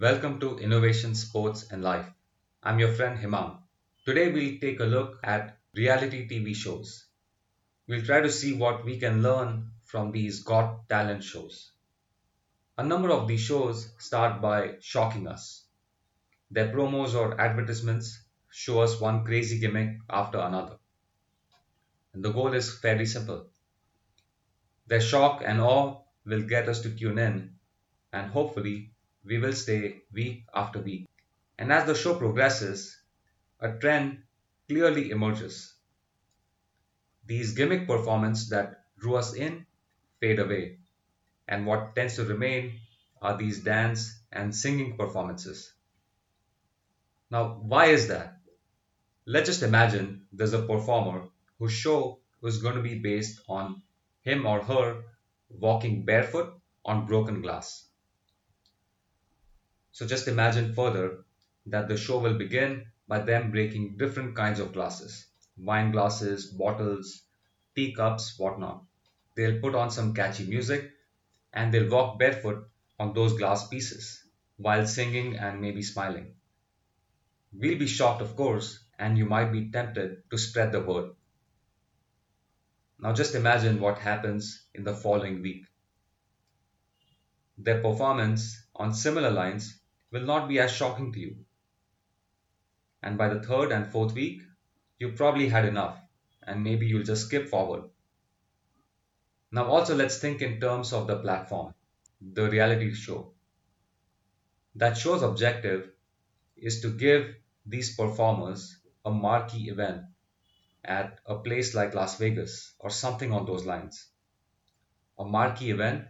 Welcome to Innovation, Sports and Life. I'm your friend Himam. Today we'll take a look at reality TV shows. We'll try to see what we can learn from these Got Talent shows. A number of these shows start by shocking us. Their promos or advertisements show us one crazy gimmick after another. And the goal is fairly simple. Their shock and awe will get us to tune in, and hopefully, we will stay week after week. And as the show progresses, a trend clearly emerges. These gimmick performances that drew us in fade away, and what tends to remain are these dance and singing performances. Now, why is that? Let's just imagine there's a performer whose show is going to be based on him or her walking barefoot on broken glass. So just imagine further that the show will begin by them breaking different kinds of glasses wine glasses, bottles, teacups, whatnot. They'll put on some catchy music and they'll walk barefoot on those glass pieces while singing and maybe smiling. We'll be shocked, of course, and you might be tempted to spread the word. Now just imagine what happens in the following week. Their performance on similar lines will not be as shocking to you. And by the third and fourth week, you probably had enough and maybe you'll just skip forward. Now, also, let's think in terms of the platform, the reality show. That show's objective is to give these performers a marquee event at a place like Las Vegas or something on those lines. A marquee event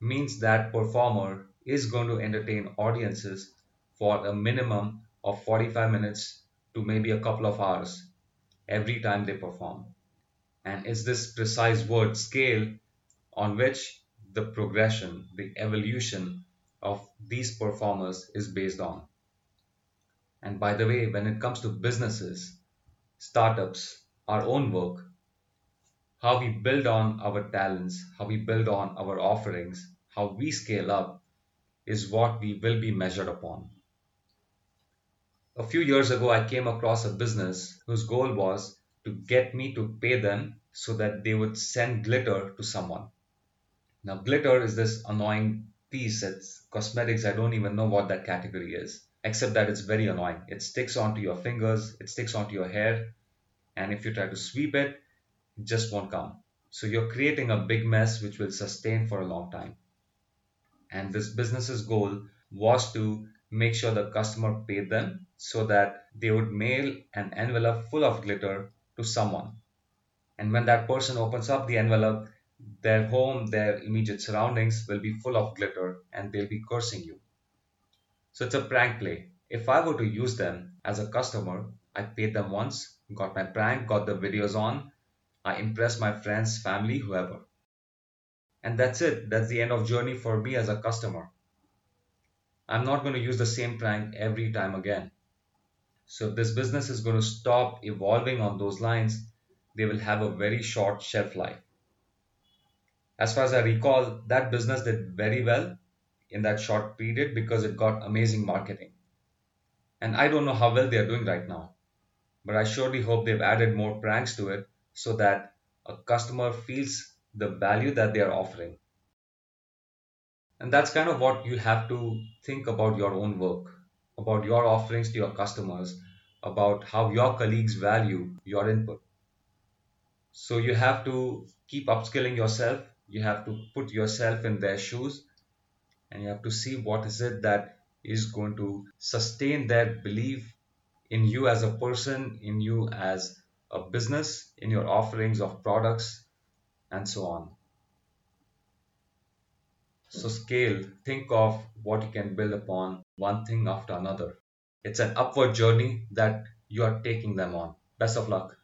means that performer is going to entertain audiences for a minimum of 45 minutes to maybe a couple of hours every time they perform. And it's this precise word scale on which the progression, the evolution of these performers is based on. And by the way, when it comes to businesses, startups, our own work, how we build on our talents, how we build on our offerings, how we scale up is what we will be measured upon. A few years ago, I came across a business whose goal was to get me to pay them so that they would send glitter to someone. Now, glitter is this annoying piece. It's cosmetics. I don't even know what that category is, except that it's very annoying. It sticks onto your fingers, it sticks onto your hair, and if you try to sweep it, it just won't come. So you're creating a big mess which will sustain for a long time. And this business's goal was to make sure the customer paid them so that they would mail an envelope full of glitter to someone. And when that person opens up the envelope, their home, their immediate surroundings will be full of glitter and they'll be cursing you. So it's a prank play. If I were to use them as a customer, I paid them once, got my prank, got the videos on, I impressed my friends, family, whoever. And that's it. That's the end of journey for me as a customer. I'm not going to use the same prank every time again. So if this business is going to stop evolving on those lines, they will have a very short shelf life. As far as I recall, that business did very well in that short period because it got amazing marketing. And I don't know how well they are doing right now, but I surely hope they've added more pranks to it so that a customer feels the value that they are offering. And that's kind of what you have to think about your own work, about your offerings to your customers, about how your colleagues value your input. So you have to keep upskilling yourself, you have to put yourself in their shoes, and you have to see what is it that is going to sustain their belief in you as a person, in you as a business, in your offerings of products, and so on. So, scale, think of what you can build upon one thing after another. It's an upward journey that you are taking them on. Best of luck.